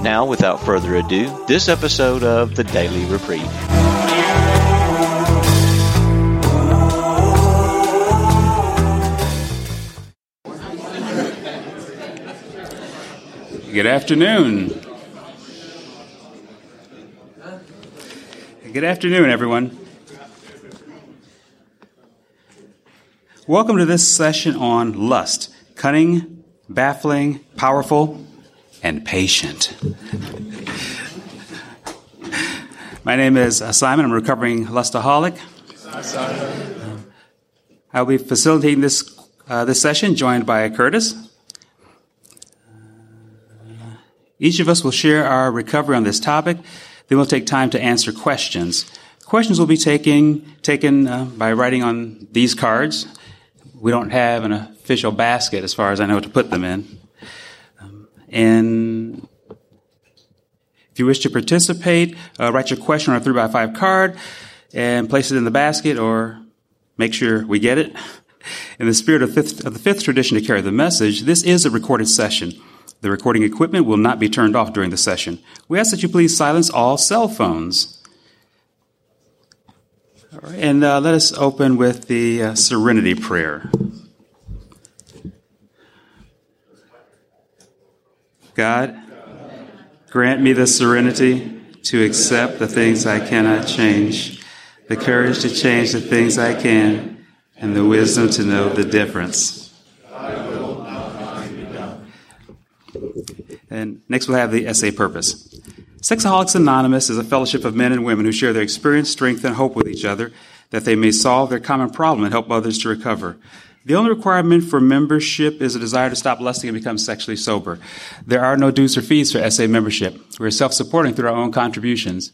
Now, without further ado, this episode of the Daily Reprieve. Good afternoon. Good afternoon, everyone. Welcome to this session on lust cunning, baffling, powerful, and patient. My name is uh, Simon. I'm a recovering lustaholic. I'll be facilitating this, uh, this session, joined by Curtis. Each of us will share our recovery on this topic. Then we'll take time to answer questions. Questions will be taken, taken uh, by writing on these cards. We don't have an official basket, as far as I know, to put them in. And if you wish to participate, uh, write your question on a 3 by 5 card and place it in the basket or make sure we get it. In the spirit of, fifth, of the fifth tradition to carry the message, this is a recorded session. The recording equipment will not be turned off during the session. We ask that you please silence all cell phones. All right, and uh, let us open with the uh, Serenity Prayer. God, grant me the serenity to accept the things I cannot change, the courage to change the things I can, and the wisdom to know the difference. And next we'll have the SA purpose. Sexaholics Anonymous is a fellowship of men and women who share their experience, strength, and hope with each other that they may solve their common problem and help others to recover. The only requirement for membership is a desire to stop lusting and become sexually sober. There are no dues or fees for SA membership. We are self-supporting through our own contributions.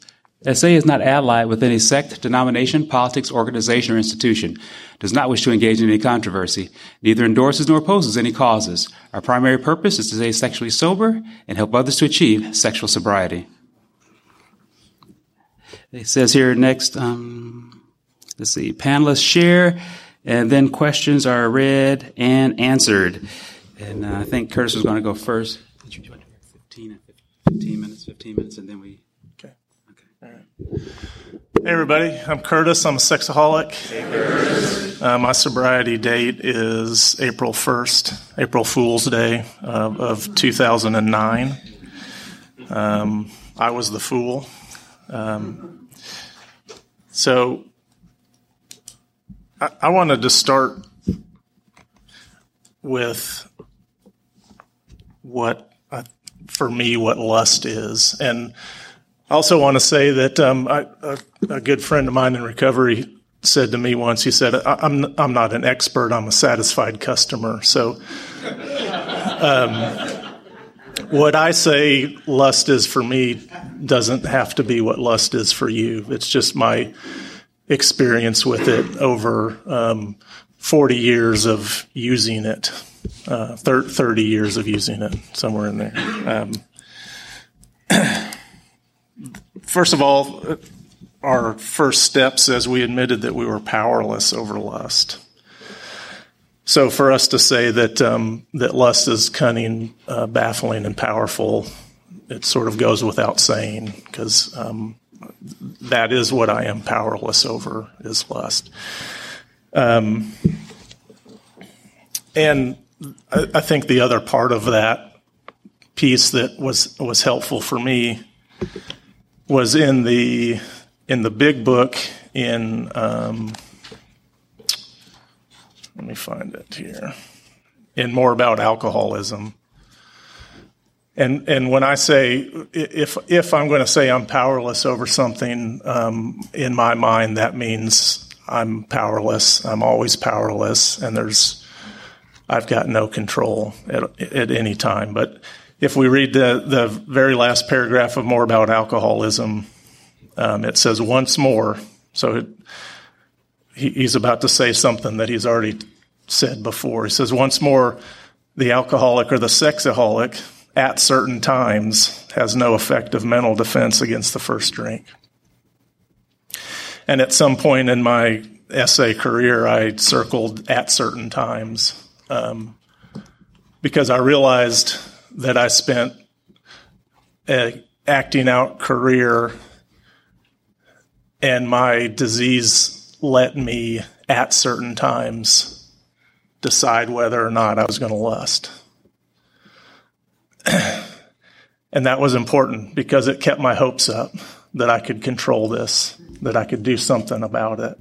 SA is not allied with any sect, denomination, politics, organization, or institution, does not wish to engage in any controversy, neither endorses nor opposes any causes. Our primary purpose is to stay sexually sober and help others to achieve sexual sobriety. It says here next, um, let's see, panelists share, and then questions are read and answered. And uh, I think Curtis was going to go first. Did you want to 15, 15 minutes, 15 minutes, and then we Okay. Okay. All right. Hey, everybody. I'm Curtis. I'm a sexaholic. Hey, uh, my sobriety date is April 1st, April Fool's Day uh, of 2009. Um, I was the fool. Um, so I, I wanted to start with what, uh, for me, what lust is. And I also want to say that um, I, a, a, good friend of mine in recovery said to me once, he said, I'm, I'm not an expert, I'm a satisfied customer. So, um, what I say lust is for me doesn't have to be what lust is for you. It's just my experience with it over um, 40 years of using it, uh, 30 years of using it, somewhere in there. Um, first of all, our first steps as we admitted that we were powerless over lust. So for us to say that um, that lust is cunning, uh, baffling, and powerful, it sort of goes without saying because um, that is what I am powerless over is lust. Um, and I, I think the other part of that piece that was was helpful for me was in the in the big book in um, let me find it here in more about alcoholism and and when I say if if I'm going to say I'm powerless over something um, in my mind that means I'm powerless I'm always powerless and there's I've got no control at, at any time but if we read the, the very last paragraph of more about alcoholism, um, it says once more. So it, he, he's about to say something that he's already said before. He says, once more, the alcoholic or the sexaholic at certain times has no effective mental defense against the first drink. And at some point in my SA career, I circled at certain times um, because I realized that I spent a acting out career and my disease let me at certain times decide whether or not I was going to lust. and that was important because it kept my hopes up that I could control this, that I could do something about it.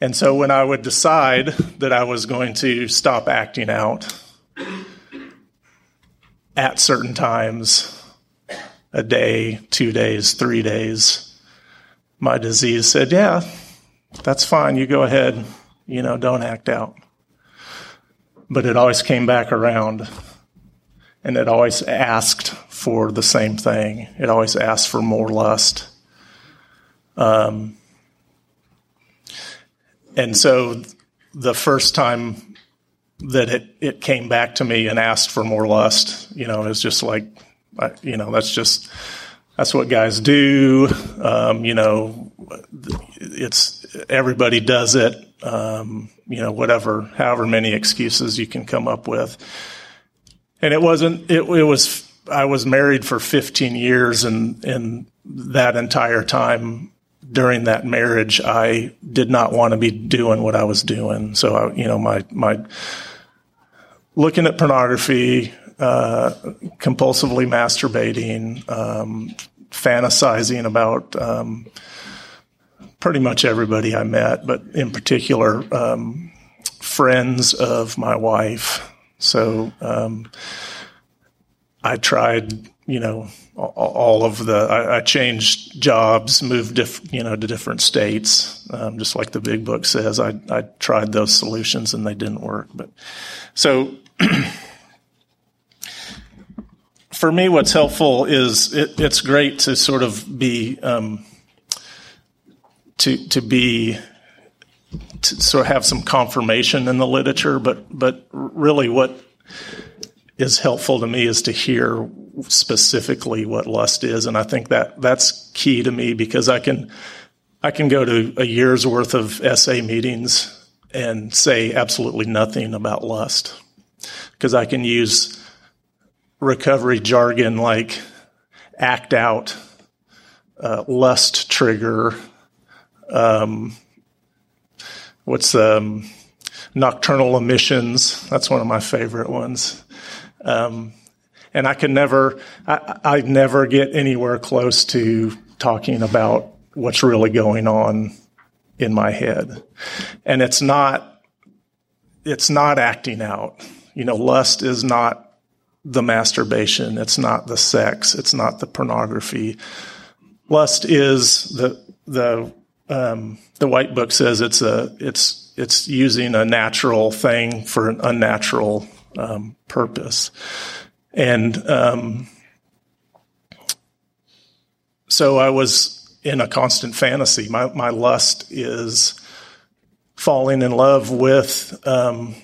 And so when I would decide that I was going to stop acting out at certain times, a day, two days, three days, my disease said, Yeah, that's fine. You go ahead. You know, don't act out. But it always came back around and it always asked for the same thing. It always asked for more lust. Um, and so the first time that it, it came back to me and asked for more lust, you know, it's just like, you know, that's just, that's what guys do. Um, you know, it's, everybody does it um, you know, whatever, however many excuses you can come up with. And it wasn't, it, it was, I was married for 15 years and, and that entire time during that marriage, I did not want to be doing what I was doing. So, I, you know, my, my, looking at pornography, uh, compulsively masturbating, um, fantasizing about, um, pretty much everybody I met, but in particular, um, friends of my wife. So um, I tried, you know, all of the. I, I changed jobs, moved, diff, you know, to different states, um, just like the big book says. I I tried those solutions and they didn't work. But so. for me, what's helpful is it, it's great to sort of be um, to to be to sort of have some confirmation in the literature, but but really what is helpful to me is to hear specifically what lust is, and I think that that's key to me because I can I can go to a year's worth of SA meetings and say absolutely nothing about lust. Because I can use recovery jargon like act out, uh, lust trigger, um, what's um, nocturnal emissions? That's one of my favorite ones. Um, and I can never, I, I never get anywhere close to talking about what's really going on in my head. And it's not, it's not acting out. You know, lust is not the masturbation. It's not the sex. It's not the pornography. Lust is the, the um, the White Book says it's a it's it's using a natural thing for an unnatural um, purpose, and um, so I was in a constant fantasy. My my lust is falling in love with um,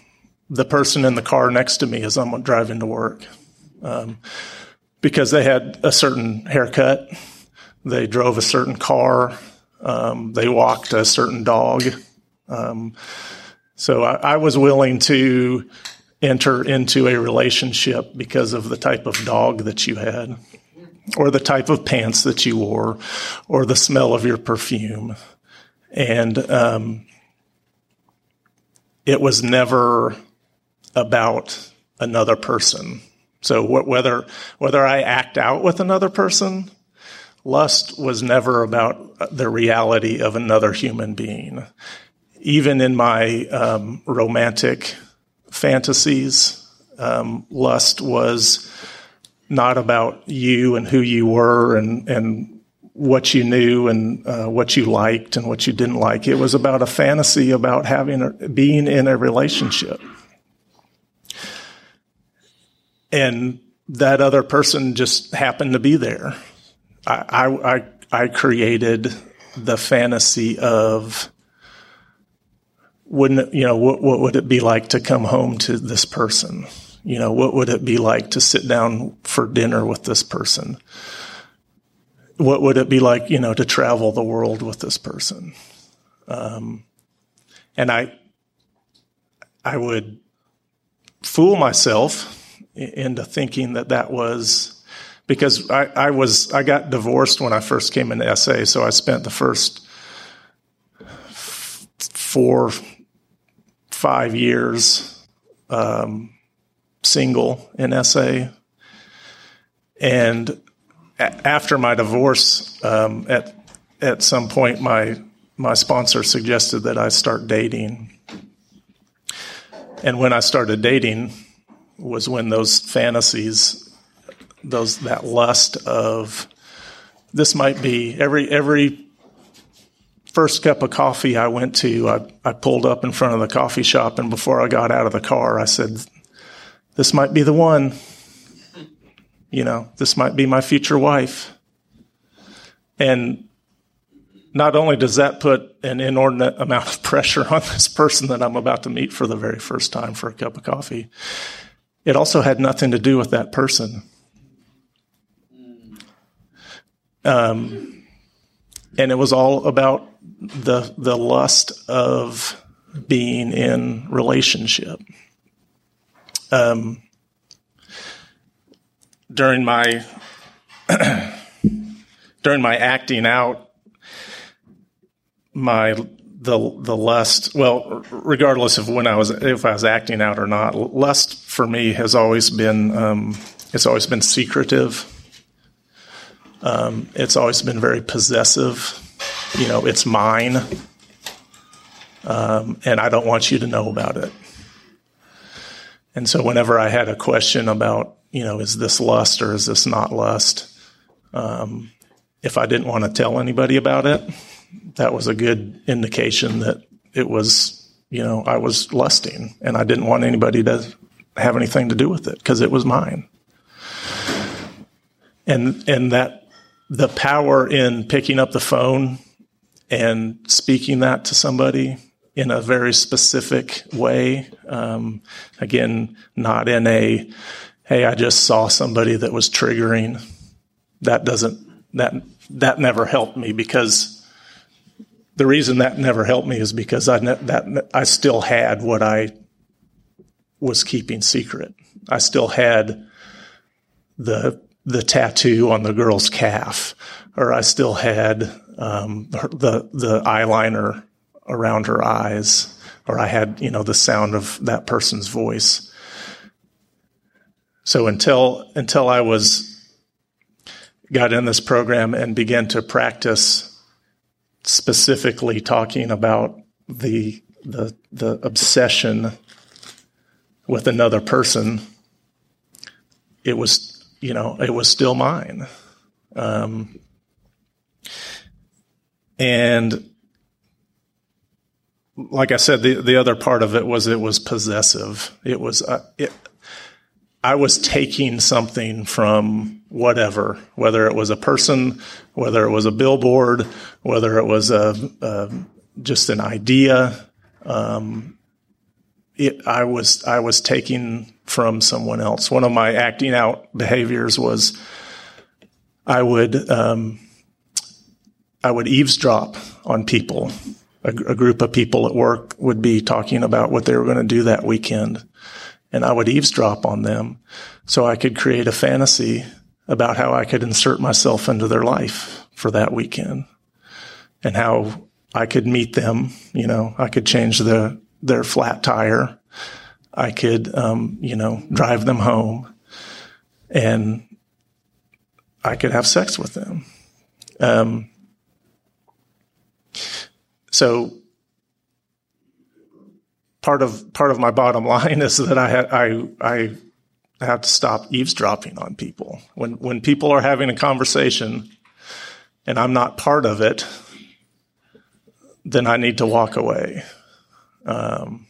the person in the car next to me as I'm driving to work, um, because they had a certain haircut, they drove a certain car um, they walked a certain dog. Um, so I, I, was willing to enter into a relationship because of the type of dog that you had, or the type of pants that you wore, or the smell of your perfume. And um, it was never about another person. So whether whether I act out with another person Lust was never about the reality of another human being. Even in my um, romantic fantasies, um, lust was not about you and who you were and, and what you knew and uh, what you liked and what you didn't like. It was about a fantasy about having a, being in a relationship. and that other person just happened to be there. I, I, I, created the fantasy of wouldn't you know what what would it be like to come home to this person? You know what would it be like to sit down for dinner with this person? What would it be like you know to travel the world with this person? Um, and i i would fool myself into thinking that that was because I, I was I got divorced when I first came into SA, so I spent the first four five years um, single in SA, and a- after my divorce, um, at at some point my my sponsor suggested that I start dating, and when I started dating was when those fantasies, those that lust of this might be every every first cup of coffee I went to, I, I pulled up in front of the coffee shop, and before I got out of the car, I said, "This might be the one." You know, this might be my future wife. And not only does that put an inordinate amount of pressure on this person that I'm about to meet for the very first time for a cup of coffee, it also had nothing to do with that person. Um, and it was all about the the lust of being in relationship. Um, during my during my acting out, my the the lust. Well, regardless of when I was if I was acting out or not, lust for me has always been um, it's always been secretive. Um, it's always been very possessive. You know, it's mine, um, and I don't want you to know about it. And so, whenever I had a question about, you know, is this lust or is this not lust? Um, if I didn't want to tell anybody about it, that was a good indication that it was, you know, I was lusting and I didn't want anybody to have anything to do with it because it was mine. And, and that the power in picking up the phone and speaking that to somebody in a very specific way. Um, again, not in a, hey, I just saw somebody that was triggering. That doesn't, that, that never helped me because the reason that never helped me is because I, that, I still had what I was keeping secret. I still had the, the tattoo on the girl's calf, or I still had um, the the eyeliner around her eyes, or I had you know the sound of that person's voice. So until until I was got in this program and began to practice specifically talking about the the the obsession with another person, it was you know it was still mine. Um, and like I said, the, the other part of it was it was possessive. It was, uh, it, I was taking something from whatever, whether it was a person, whether it was a billboard, whether it was a, a just an idea. Um, it, I was I was taking from someone else. One of my acting out behaviors was I would um, I would eavesdrop on people. A, a, group of people at work would be talking about what they were going to do that weekend. And I would eavesdrop on them so I could create a fantasy about how I could insert myself into their life for that weekend and how I could meet them. You know, I could change the, their flat tire. I could, um, you know, drive them home and I could have sex with them. Um, so part of part of my bottom line is that I had, I I have to stop eavesdropping on people. When when people are having a conversation and I'm not part of it, then I need to walk away. Um,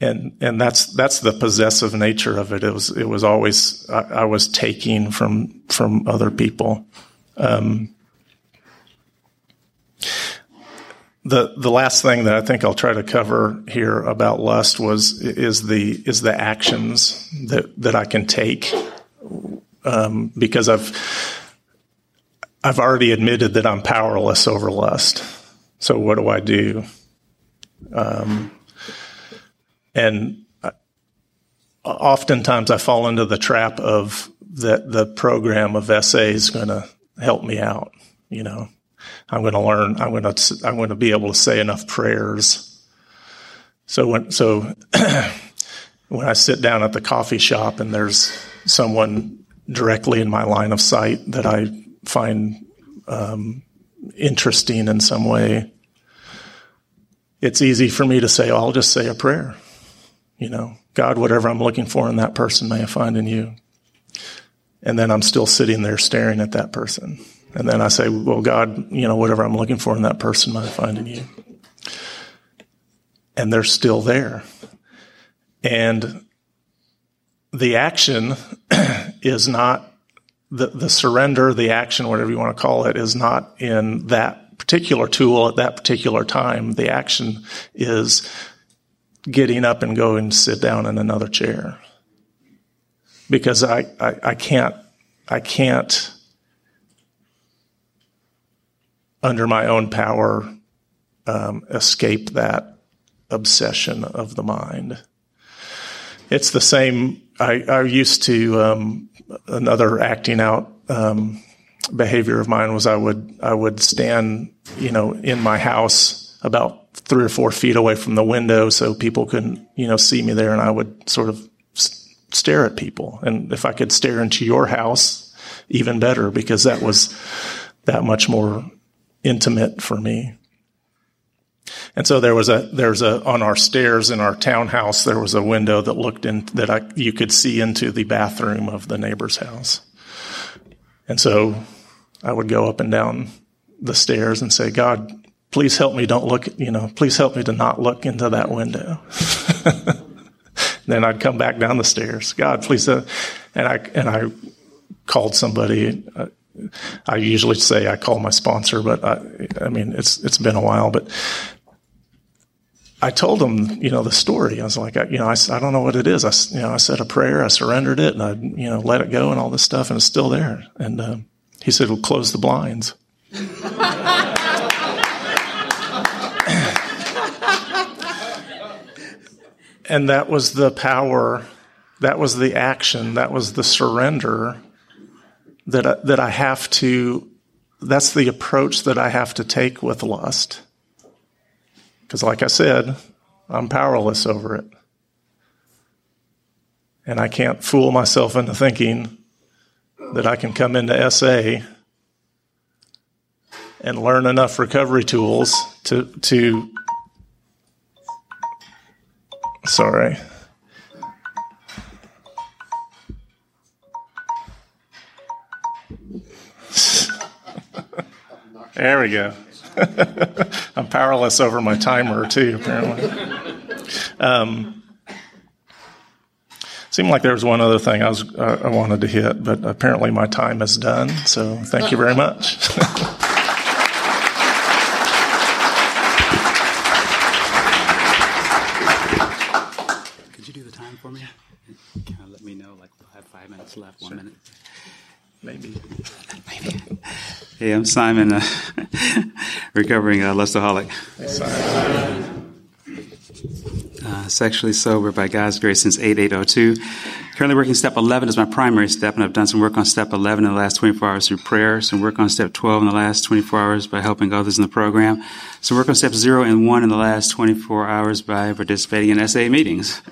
and and that's that's the possessive nature of it. It was it was always I, I was taking from from other people. Um, the the last thing that I think I'll try to cover here about lust was is the is the actions that that I can take um, because I've I've already admitted that I'm powerless over lust. So what do I do? Um, and oftentimes I fall into the trap of that the program of SA is going to help me out. You know, I'm going to learn. I'm going to. I'm going to be able to say enough prayers. So when so when I sit down at the coffee shop and there's someone directly in my line of sight that I find um, interesting in some way, it's easy for me to say, oh, "I'll just say a prayer." You know, God, whatever I'm looking for in that person, may I find in you. And then I'm still sitting there staring at that person. And then I say, well, God, you know, whatever I'm looking for in that person, may I find in you. And they're still there. And the action is not the, the surrender, the action, whatever you want to call it, is not in that particular tool at that particular time. The action is getting up and going and sit down in another chair because I, I, I can't I can't under my own power um, escape that obsession of the mind. It's the same. I, I used to um, another acting out um, behavior of mine was I would I would stand you know in my house about three or four feet away from the window so people couldn't, you know, see me there. And I would sort of stare at people. And if I could stare into your house, even better, because that was that much more intimate for me. And so there was a, there's a, on our stairs in our townhouse, there was a window that looked in, that I, you could see into the bathroom of the neighbor's house. And so I would go up and down the stairs and say, God, please help me don't look, you know, please help me to not look into that window. then I'd come back down the stairs. God, please, uh, and I, and I called somebody. Uh, I usually say I call my sponsor, but I, I mean, it's, it's been a while, but I told him, you know, the story. I was like, I, you know, I, I don't know what it is. I, you know, I said a prayer, I surrendered it and I, you know, let it go and all this stuff and it's still there. And, uh, he said, well, close the blinds. And that was the power, that was the action, that was the surrender that I, that I have to, that's the approach that I have to take with lust. Because, like I said, I'm powerless over it. And I can't fool myself into thinking that I can come into SA and learn enough recovery tools to, to Sorry. there we go. I'm powerless over my timer too, apparently. Um, seemed like there was one other thing I was uh, I wanted to hit, but apparently my time is done. So thank you very much. left. One sure. minute. Maybe. Maybe. Hey, I'm Simon, uh, recovering uh, lustaholic. Uh, sexually sober by God's grace since 8802. Currently working step 11 is my primary step, and I've done some work on step 11 in the last 24 hours through prayer, some work on step 12 in the last 24 hours by helping others in the program, some work on step 0 and 1 in the last 24 hours by participating in SA meetings.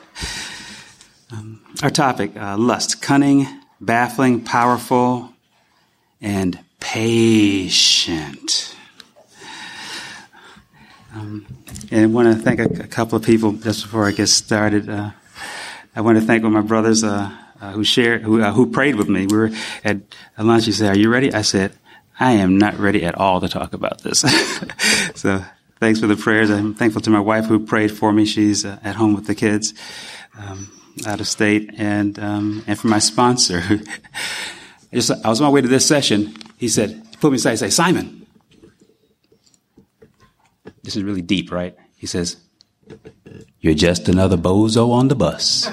Um, our topic, uh, lust, cunning, baffling, powerful, and patient. Um, and I want to thank a, a, couple of people just before I get started. Uh, I want to thank one of my brothers uh, uh, who shared, who, uh, who prayed with me. We were at lunch. He said, "Are you ready?" I said, "I am not ready at all to talk about this." so thanks for the prayers. I'm thankful to my wife who prayed for me. She's uh, at home with the kids, um, out of state, and um, and for my sponsor. I, just, I was on my way to this session. He said, he put me aside. He said, Simon, this is really deep, right? He says, "You're just another bozo on the bus." I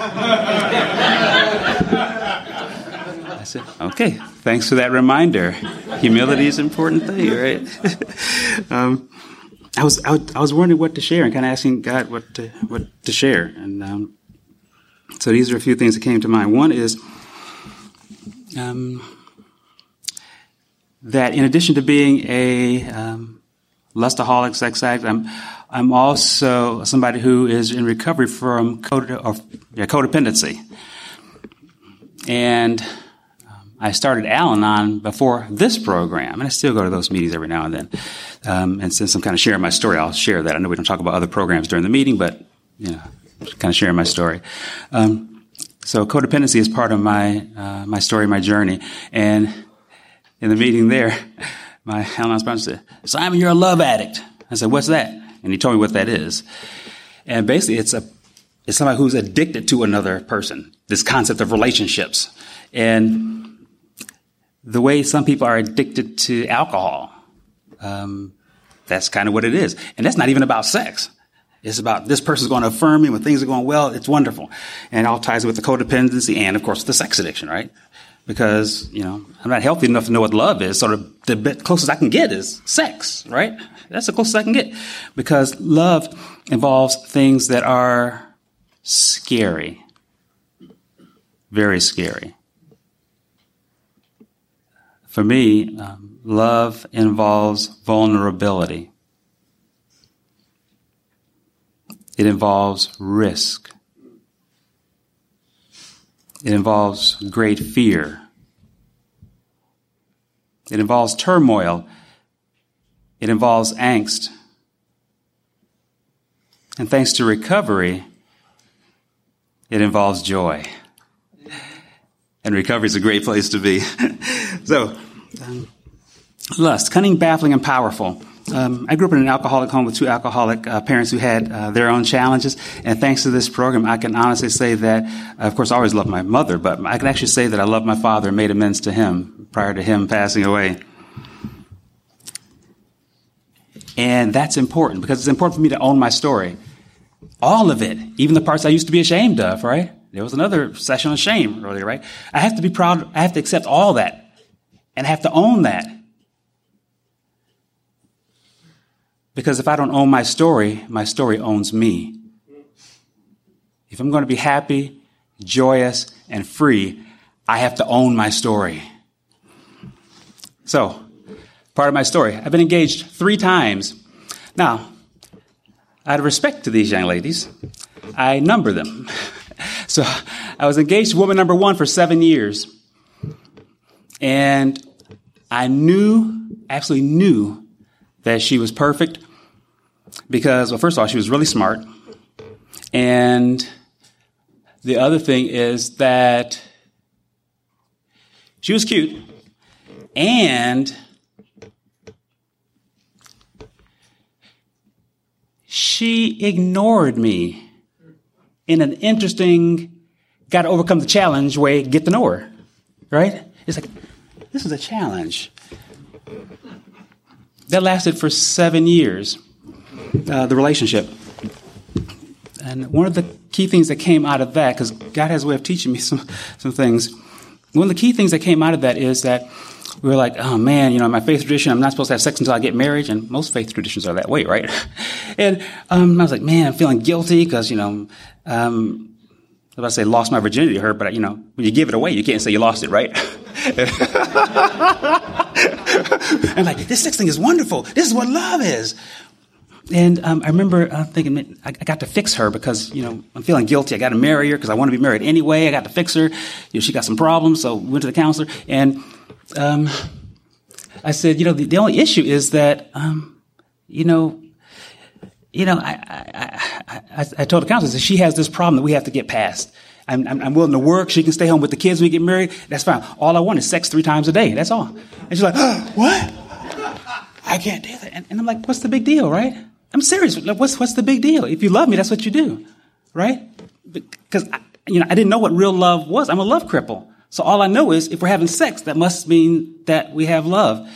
said, "Okay, thanks for that reminder. Humility is an important thing, right?" um, I was, I, I, was wondering what to share and kind of asking God what to, what to share. And um, so these are a few things that came to mind. One is um, that in addition to being a um, lustaholic, sex addict, I'm, I'm also somebody who is in recovery from code, or, yeah, codependency. And I started Al Anon before this program, and I still go to those meetings every now and then. Um, and since I'm kind of sharing my story, I'll share that. I know we don't talk about other programs during the meeting, but you know, kind of sharing my story. Um, so codependency is part of my uh, my story, my journey. And in the meeting there, my Al Anon sponsor said, "Simon, you're a love addict." I said, "What's that?" And he told me what that is. And basically, it's a it's somebody who's addicted to another person. This concept of relationships and the way some people are addicted to alcohol. Um, that's kind of what it is. And that's not even about sex. It's about this person's going to affirm me when things are going well. It's wonderful. And it all ties with the codependency and, of course, the sex addiction, right? Because, you know, I'm not healthy enough to know what love is. So the, the closest I can get is sex, right? That's the closest I can get. Because love involves things that are scary. Very scary. For me, um, love involves vulnerability. It involves risk. It involves great fear. It involves turmoil. It involves angst. And thanks to recovery, it involves joy. And recovery is a great place to be. so, um, lust, cunning, baffling, and powerful. Um, I grew up in an alcoholic home with two alcoholic uh, parents who had uh, their own challenges. And thanks to this program, I can honestly say that, of course, I always loved my mother, but I can actually say that I loved my father and made amends to him prior to him passing away. And that's important because it's important for me to own my story. All of it, even the parts I used to be ashamed of, right? There was another session on shame earlier, right? I have to be proud. I have to accept all that and I have to own that. Because if I don't own my story, my story owns me. If I'm going to be happy, joyous, and free, I have to own my story. So, part of my story, I've been engaged three times. Now, out of respect to these young ladies, I number them. So I was engaged to woman number one for seven years. And I knew, absolutely knew that she was perfect because, well, first of all, she was really smart. And the other thing is that she was cute and she ignored me in an interesting, got to overcome the challenge way, get to know her. Right? It's like, this is a challenge. That lasted for seven years, uh, the relationship. And one of the key things that came out of that, because God has a way of teaching me some, some things, one of the key things that came out of that is that we were like, oh man, you know, my faith tradition, I'm not supposed to have sex until I get married, and most faith traditions are that way, right? and um, I was like, man, I'm feeling guilty because, you know, um, I was about to say lost my virginity to her, but you know, when you give it away, you can't say you lost it, right? I'm like, this sex thing is wonderful. This is what love is. And um, I remember uh, thinking, I, I, got to fix her because, you know, I'm feeling guilty. I got to marry her because I want to be married anyway. I got to fix her. You know, she got some problems, so we went to the counselor. And um, I said, you know, the, the only issue is that, um, you know, you know, I, I, I, I told the counselor, that she has this problem that we have to get past. I'm, I'm, I'm, willing to work. She can stay home with the kids when we get married. That's fine. All I want is sex three times a day. That's all. And she's like, oh, what? I can't do that. And, and, I'm like, what's the big deal, right? I'm serious. What's, what's the big deal? If you love me, that's what you do, right? Because, you know, I didn't know what real love was. I'm a love cripple. So all I know is if we're having sex, that must mean that we have love.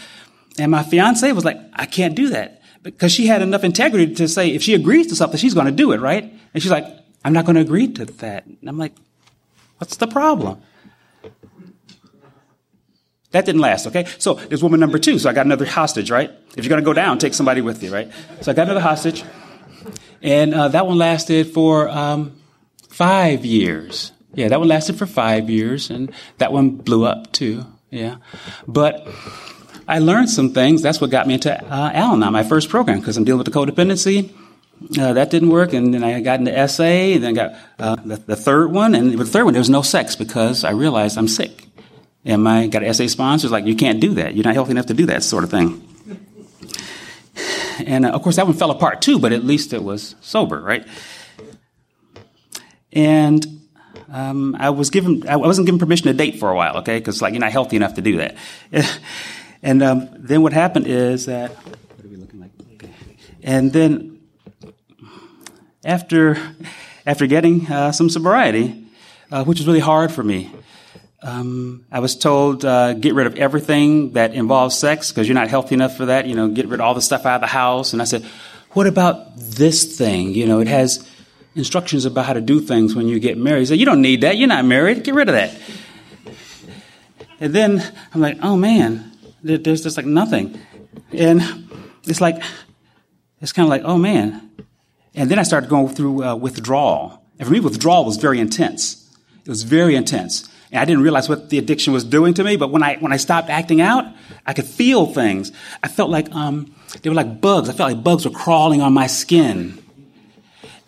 And my fiance was like, I can't do that because she had enough integrity to say if she agrees to something, she's going to do it, right? And she's like, I'm not going to agree to that. And I'm like, what's the problem? That didn't last, okay? So there's woman number two. So I got another hostage, right? If you're going to go down, take somebody with you, right? So I got another hostage. And uh, that one lasted for um, five years. Yeah, that one lasted for five years. And that one blew up too. Yeah. But I learned some things. That's what got me into uh, Al Anon, my first program, because I'm dealing with the codependency. Uh, that didn't work, and then I got into SA, and then I got uh, the, the, third one, and with the third one, there was no sex because I realized I'm sick. And my got SA sponsors like, you can't do that. You're not healthy enough to do that sort of thing. And uh, of course, that one fell apart too, but at least it was sober, right? And um, I was given, I wasn't given permission to date for a while, okay? Because like you're not healthy enough to do that. and um, then what happened is that, what are we looking like? Okay. And then after after getting uh, some sobriety, uh, which was really hard for me, um, I was told uh, get rid of everything that involves sex because you're not healthy enough for that. You know, get rid of all the stuff out of the house. And I said, what about this thing? You know, it has instructions about how to do things when you get married. He said, you don't need that. You're not married. Get rid of that. And then I'm like, oh man, there's just like nothing. And it's like, it's kind of like, oh man. And then I started going through uh, withdrawal. And for me, withdrawal was very intense. It was very intense. And I didn't realize what the addiction was doing to me, but when I, when I stopped acting out, I could feel things. I felt like, um, they were like bugs. I felt like bugs were crawling on my skin.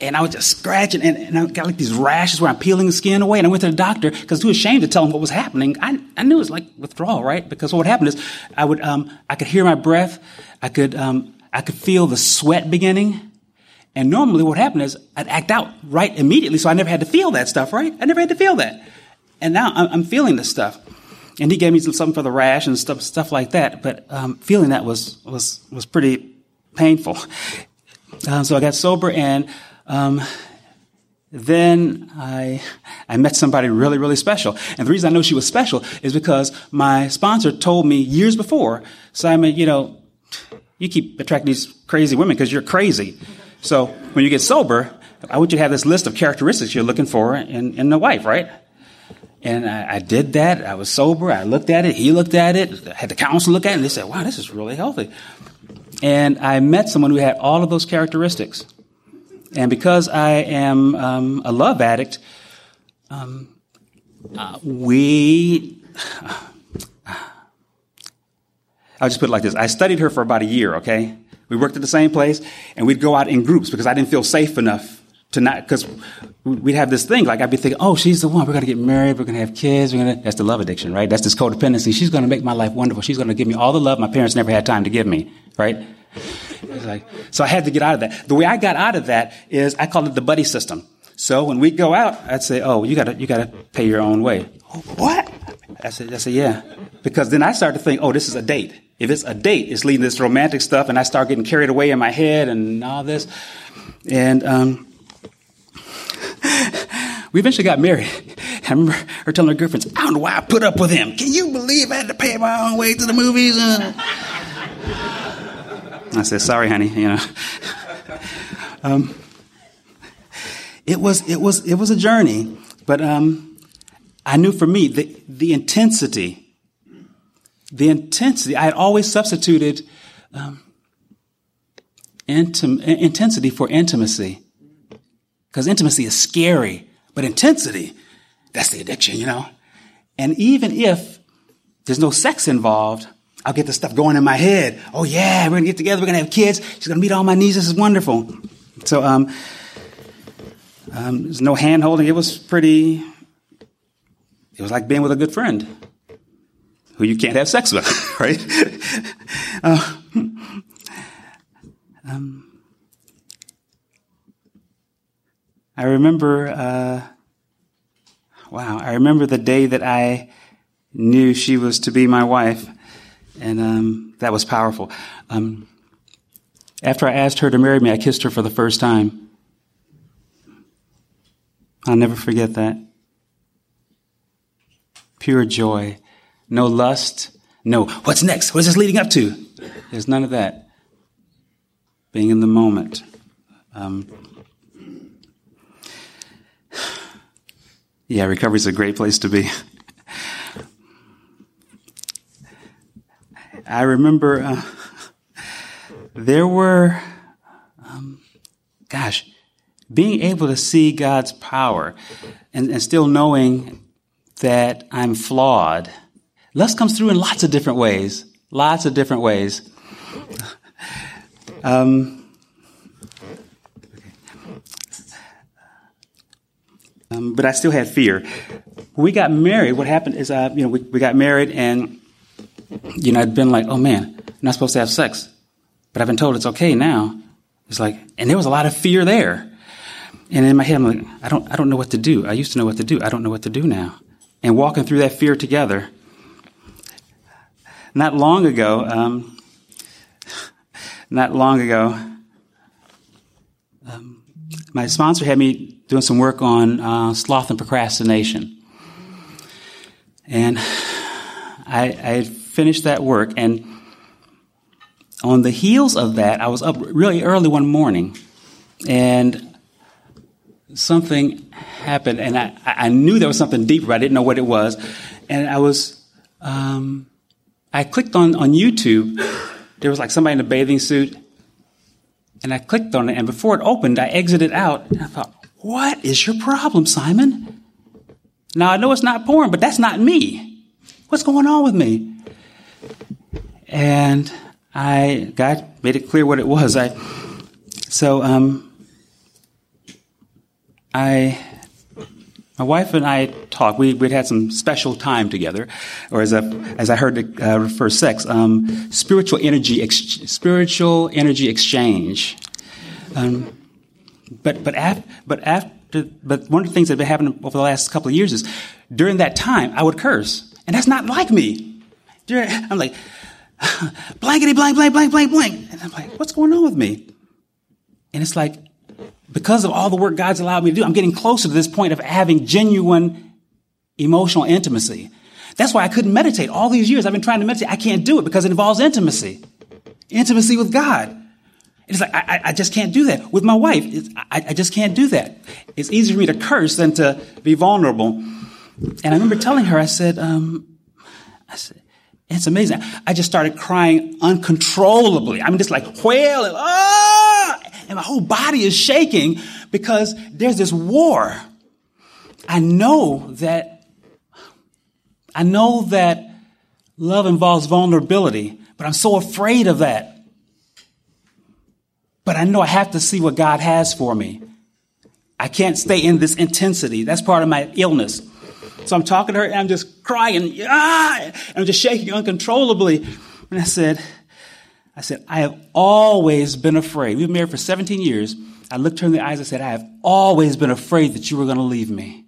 And I was just scratching, and, and I got like these rashes where I'm peeling the skin away. And I went to the doctor because too ashamed to tell him what was happening. I, I knew it was like withdrawal, right? Because what happened is I would, um, I could hear my breath. I could, um, I could feel the sweat beginning. And normally what happened is I'd act out right immediately. So I never had to feel that stuff, right? I never had to feel that. And now I'm feeling this stuff. And he gave me something for the rash and stuff, stuff like that. But um, feeling that was, was, was pretty painful. Uh, so I got sober and um, then I, I met somebody really, really special. And the reason I know she was special is because my sponsor told me years before, Simon, you know, you keep attracting these crazy women because you're crazy. So when you get sober, I want you to have this list of characteristics you're looking for in, in a wife, right? And I, I, did that. I was sober. I looked at it. He looked at it. I had the counsel look at it. And they said, wow, this is really healthy. And I met someone who had all of those characteristics. And because I am um, a love addict, um, uh, we, I'll just put it like this. I studied her for about a year, okay? We worked at the same place, and we'd go out in groups because I didn't feel safe enough to not because we'd have this thing like I'd be thinking, oh, she's the one. We're gonna get married. We're gonna have kids. We're gonna. That's the love addiction, right? That's this codependency. She's gonna make my life wonderful. She's gonna give me all the love my parents never had time to give me, right? Like, so I had to get out of that. The way I got out of that is I called it the buddy system. So when we go out, I'd say, oh, you gotta you gotta pay your own way. What? I said, I said, yeah, because then I start to think, oh, this is a date. If it's a date, it's leading this romantic stuff, and I start getting carried away in my head and all this, and um, we eventually got married. I remember her telling her girlfriends, I don't know why I put up with him. Can you believe I had to pay my own way to the movies? I said, sorry, honey, you know. Um, it was, it was, it was a journey, but, um, I knew for me the, the intensity, the intensity, I had always substituted, um, intim- intensity for intimacy. Because intimacy is scary, but intensity, that's the addiction, you know? And even if there's no sex involved, I'll get the stuff going in my head. Oh yeah, we're gonna get together, we're gonna have kids, she's gonna meet all my needs, this is wonderful. So, um, um, there's no hand holding. It was pretty, it was like being with a good friend who you can't have sex with, right? uh, um, I remember, uh, wow, I remember the day that I knew she was to be my wife, and um, that was powerful. Um, After I asked her to marry me, I kissed her for the first time. I'll never forget that. Pure joy. No lust. No, what's next? What's this leading up to? There's none of that. Being in the moment. Um, yeah, recovery is a great place to be. I remember uh, there were, um, gosh, being able to see God's power and, and still knowing that I'm flawed. Lust comes through in lots of different ways. Lots of different ways. Um, um, but I still had fear. When we got married, what happened is, uh, you know, we, we got married and, you know, I'd been like, oh man, I'm not supposed to have sex. But I've been told it's okay now. It's like, and there was a lot of fear there. And in my head, I'm like, I don't, I don't know what to do. I used to know what to do. I don't know what to do now. And walking through that fear together. Not long ago, um, not long ago, um, my sponsor had me doing some work on uh, sloth and procrastination. And I, I finished that work, and on the heels of that, I was up really early one morning, and something happened, and I, I knew there was something deeper, I didn't know what it was. And I was, um, I clicked on, on YouTube. There was like somebody in a bathing suit, and I clicked on it, and before it opened, I exited out, and I thought, what is your problem, Simon? Now I know it's not porn, but that's not me. What's going on with me? And I God made it clear what it was. I so um, I my wife and I talked. We we'd had some special time together, or as I, as I heard it uh, refer sex, um, spiritual energy ex- spiritual energy exchange. Um, but but after but after but one of the things that had been happening over the last couple of years is during that time I would curse, and that's not like me. During, I'm like blankety blank blank blank blank blank, and I'm like, what's going on with me? And it's like because of all the work God's allowed me to do, I'm getting closer to this point of having genuine emotional intimacy. That's why I couldn't meditate all these years. I've been trying to meditate. I can't do it because it involves intimacy, intimacy with God. It's like, I, I just can't do that. With my wife, I, I just can't do that. It's easier for me to curse than to be vulnerable. And I remember telling her, I said, um, I said, it's amazing. I just started crying uncontrollably. I mean, just like wailing, ah! And my whole body is shaking because there's this war. I know that, I know that love involves vulnerability, but I'm so afraid of that. But I know I have to see what God has for me. I can't stay in this intensity. That's part of my illness. So I'm talking to her and I'm just crying, ah, and I'm just shaking uncontrollably. And I said, I said, I have always been afraid. We've been married for 17 years. I looked her in the eyes I said, I have always been afraid that you were going to leave me.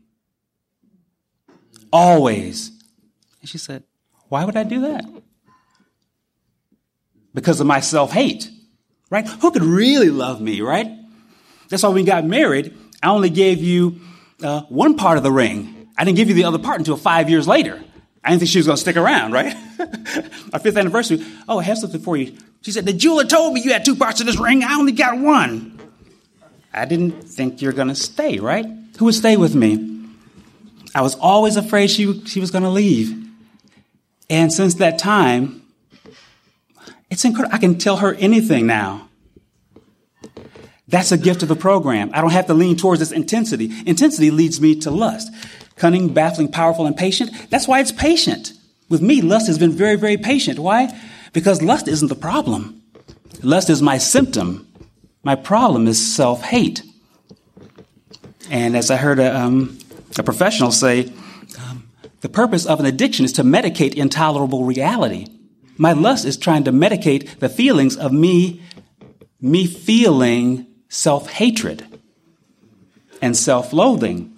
Always. And she said, Why would I do that? Because of my self hate right? Who could really love me, right? That's why we got married, I only gave you uh, one part of the ring. I didn't give you the other part until five years later. I didn't think she was going to stick around, right? Our fifth anniversary. Oh, I have something for you. She said, The jeweler told me you had two parts of this ring. I only got one. I didn't think you're going to stay, right? Who would stay with me? I was always afraid she, she was going to leave. And since that time, it's incredible. I can tell her anything now. That's a gift of the program. I don't have to lean towards this intensity. Intensity leads me to lust. Cunning, baffling, powerful, and patient. That's why it's patient. With me, lust has been very, very patient. Why? Because lust isn't the problem. Lust is my symptom. My problem is self hate. And as I heard a, um, a professional say, um, the purpose of an addiction is to medicate intolerable reality. My lust is trying to medicate the feelings of me, me feeling self-hatred and self-loathing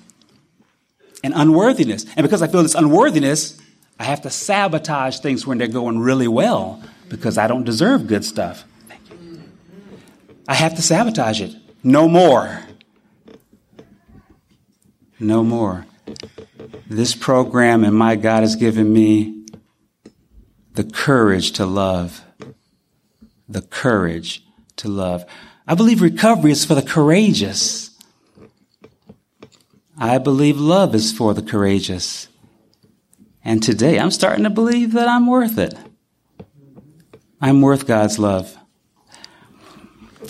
and unworthiness. And because I feel this unworthiness, I have to sabotage things when they're going really well because I don't deserve good stuff. I have to sabotage it. No more. No more. This program and my God has given me the courage to love. The courage to love. I believe recovery is for the courageous. I believe love is for the courageous. And today I'm starting to believe that I'm worth it. I'm worth God's love.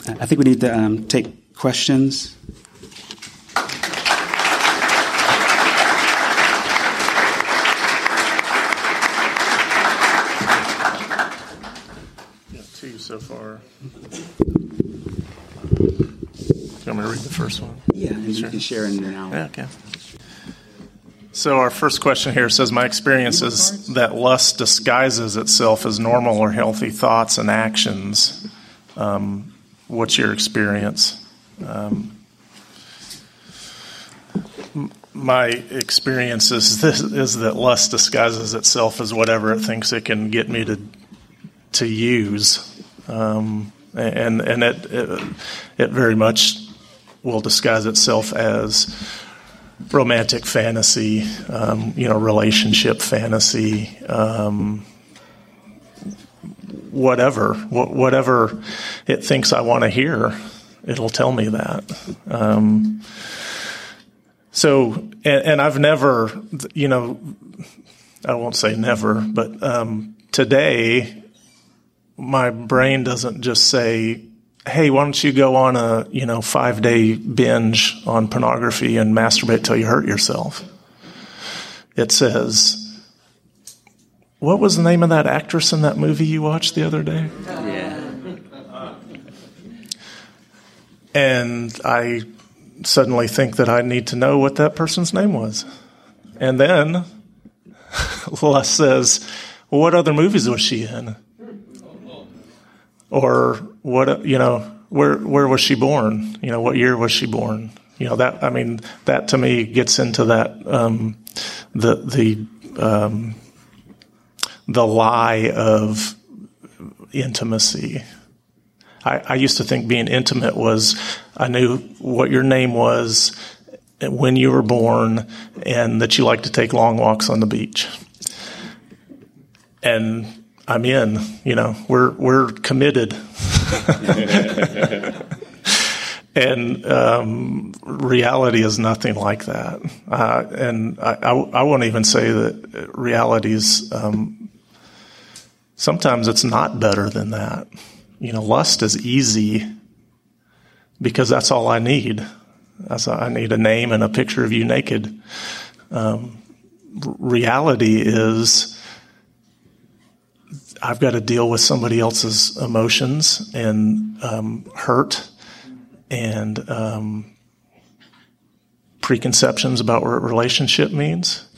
I think we need to um, take questions. so far. You want me to read the first one? Yeah, and you can share in an hour. Yeah, okay. So our first question here says, "My experience is that lust disguises itself as normal or healthy thoughts and actions. Um, what's your experience?" Um, my experience is this, is that lust disguises itself as whatever it thinks it can get me to to use, um, and and it, it it very much will disguise itself as romantic fantasy, um, you know, relationship fantasy, um, whatever, wh- whatever it thinks I want to hear, it'll tell me that. Um, so, and, and, I've never, you know, I won't say never, but um, today, my brain doesn't just say, hey, why don't you go on a you know five day binge on pornography and masturbate till you hurt yourself? It says, what was the name of that actress in that movie you watched the other day? Yeah. And I suddenly think that I need to know what that person's name was. And then lust says, well, what other movies was she in? Or what, you know, where, where was she born? You know, what year was she born? You know, that, I mean, that to me gets into that, um, the, the, um, the lie of intimacy. I, I used to think being intimate was I knew what your name was, when you were born, and that you like to take long walks on the beach. And I'm in. You know, we're we're committed. and um, reality is nothing like that. Uh, and I, I, I, won't even say that reality is. Um, sometimes it's not better than that. You know, lust is easy because that's all I need. That's I need a name and a picture of you naked. Um, reality is I've got to deal with somebody else's emotions and um, hurt and um, preconceptions about what relationship means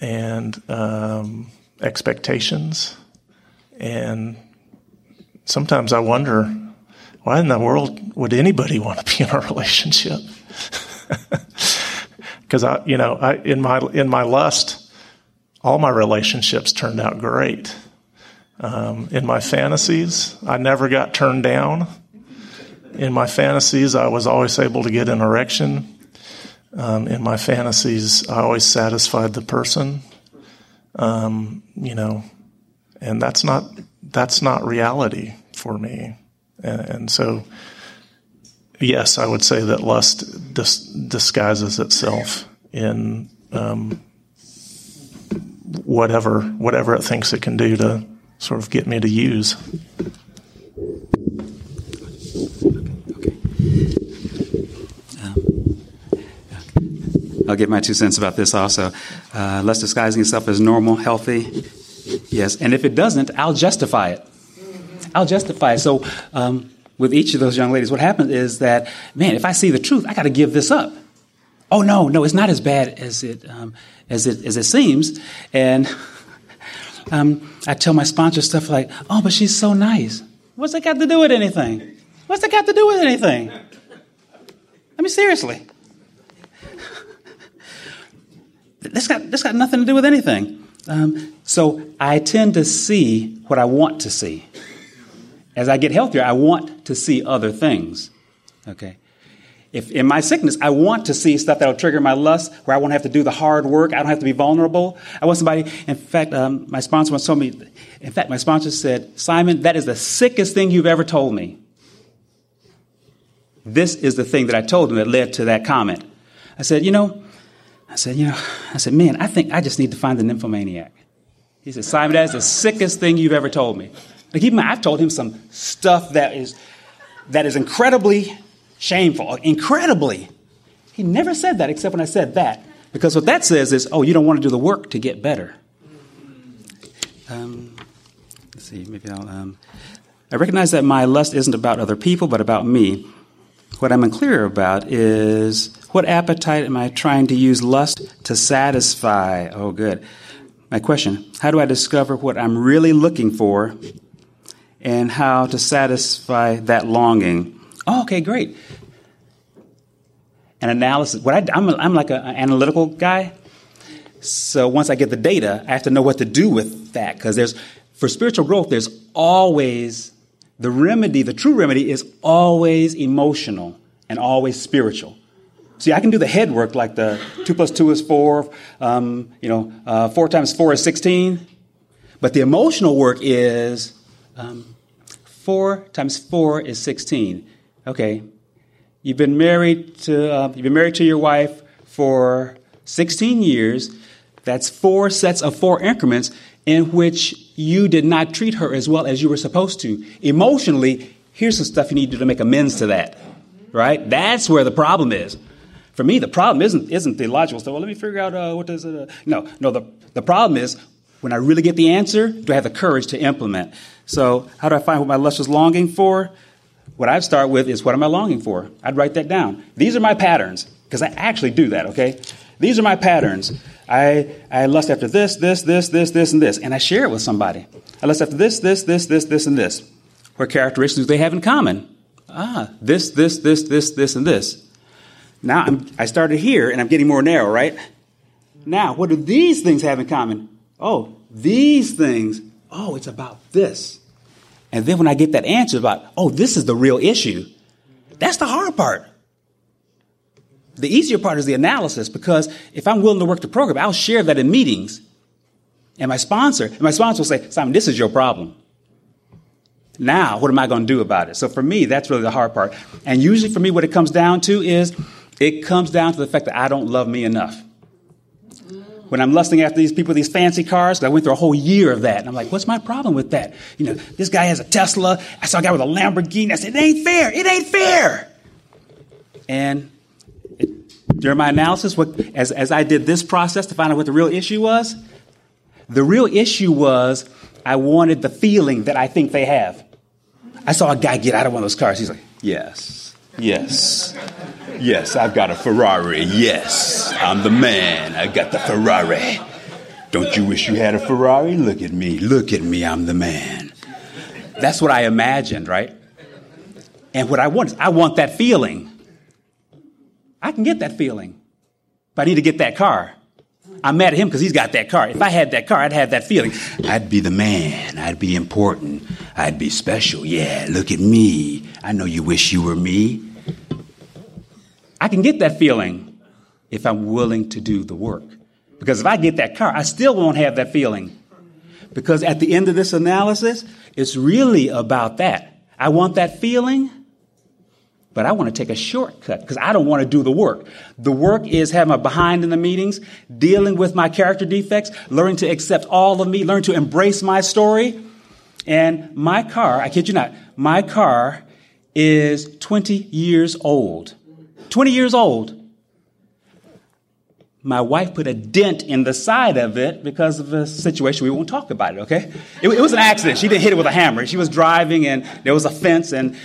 and um, expectations. And sometimes I wonder why in the world would anybody want to be in a relationship? Because I, you know, I, in my in my lust, all my relationships turned out great. Um, in my fantasies, I never got turned down. In my fantasies, I was always able to get an erection. Um, in my fantasies, I always satisfied the person. Um, you know, and that's not that's not reality for me. And, and so, yes, I would say that lust dis- disguises itself in um, whatever whatever it thinks it can do to sort of get me to use. I'll get my two cents about this also. Uh, less disguising itself as normal, healthy. Yes, and if it doesn't, I'll justify it. I'll justify it. So, um, with each of those young ladies, what happens is that, man, if I see the truth, I got to give this up. Oh no, no, it's not as bad as it um, as it as it seems, and um, I tell my sponsor stuff like, oh, but she's so nice. What's that got to do with anything? What's that got to do with anything? I mean, seriously. this got, this got nothing to do with anything. Um, so I tend to see what I want to see. as I get healthier, I want to see other things. Okay. If in my sickness, I want to see stuff that'll trigger my lust, where I won't have to do the hard work. I don't have to be vulnerable. I want somebody, in fact, um, my sponsor once told me, in fact, my sponsor said, Simon, that is the sickest thing you've ever told me. This is the thing that I told him that led to that comment. I said, you know, I said, you know, I said, man, I think I just need to find the nymphomaniac. He said, Simon, that is the sickest thing you've ever told me. Like, even I've told him some stuff that is, that is incredibly shameful, incredibly. He never said that except when I said that. Because what that says is, oh, you don't want to do the work to get better. Um, let's see, maybe I'll. Um, I recognize that my lust isn't about other people, but about me. What I'm unclear about is what appetite am I trying to use lust to satisfy? Oh, good. My question How do I discover what I'm really looking for and how to satisfy that longing? Oh, okay, great. An analysis. What I, am I'm like an analytical guy. So once I get the data, I have to know what to do with that because there's for spiritual growth. There's always the remedy. The true remedy is always emotional and always spiritual. See, I can do the head work like the two plus two is four. Um, you know, uh, four times four is sixteen. But the emotional work is um, four times four is sixteen. Okay, you've been married to uh, you've been married to your wife for 16 years. That's four sets of four increments in which you did not treat her as well as you were supposed to. Emotionally, here's some stuff you need to do to make amends to that. Right? That's where the problem is. For me, the problem isn't isn't the logical stuff. Well, let me figure out uh, what does it. Uh, no, no. The the problem is when I really get the answer, do I have the courage to implement? So, how do I find what my lust is longing for? What I'd start with is what am I longing for? I'd write that down. These are my patterns, because I actually do that, okay? These are my patterns. I, I lust after this, this, this, this, this, and this, and I share it with somebody. I lust after this, this, this, this, this, and this. What characteristics do they have in common? Ah, this, this, this, this, this, and this. Now I'm, I started here, and I'm getting more narrow, right? Now, what do these things have in common? Oh, these things. Oh, it's about this. And then when I get that answer about, oh, this is the real issue, that's the hard part. The easier part is the analysis because if I'm willing to work the program, I'll share that in meetings. And my sponsor, and my sponsor will say, Simon, this is your problem. Now, what am I going to do about it? So for me, that's really the hard part. And usually for me, what it comes down to is it comes down to the fact that I don't love me enough when I'm lusting after these people, these fancy cars, I went through a whole year of that. And I'm like, what's my problem with that? You know, this guy has a Tesla. I saw a guy with a Lamborghini. I said, it ain't fair. It ain't fair. And it, during my analysis, what, as, as I did this process to find out what the real issue was, the real issue was I wanted the feeling that I think they have. I saw a guy get out of one of those cars. He's like, yes, yes. Yes, I've got a Ferrari. Yes, I'm the man. I got the Ferrari. Don't you wish you had a Ferrari? Look at me. Look at me. I'm the man. That's what I imagined, right? And what I want is I want that feeling. I can get that feeling. But I need to get that car. I'm mad at him because he's got that car. If I had that car, I'd have that feeling. I'd be the man. I'd be important. I'd be special. Yeah, look at me. I know you wish you were me. I can get that feeling if I'm willing to do the work. Because if I get that car, I still won't have that feeling. Because at the end of this analysis, it's really about that. I want that feeling, but I want to take a shortcut because I don't want to do the work. The work is having a behind in the meetings, dealing with my character defects, learning to accept all of me, learn to embrace my story. And my car, I kid you not, my car is 20 years old. 20 years old. My wife put a dent in the side of it because of a situation. We won't talk about it, okay? It, it was an accident. She didn't hit it with a hammer. She was driving and there was a fence. And,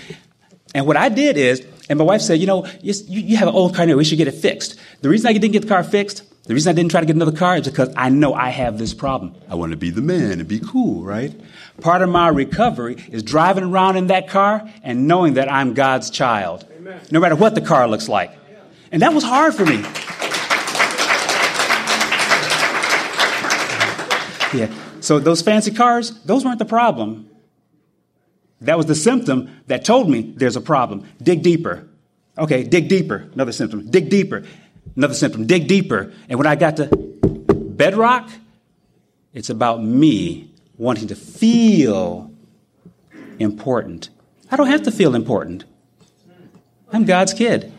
and what I did is, and my wife said, you know, you, you have an old car now. We should get it fixed. The reason I didn't get the car fixed, the reason I didn't try to get another car is because I know I have this problem. I want to be the man and be cool, right? Part of my recovery is driving around in that car and knowing that I'm God's child no matter what the car looks like. And that was hard for me. Yeah. So those fancy cars, those weren't the problem. That was the symptom that told me there's a problem. Dig deeper. Okay, dig deeper. Another symptom. Dig deeper. Another symptom. Dig deeper. And when I got to bedrock, it's about me wanting to feel important. I don't have to feel important. I'm God's kid.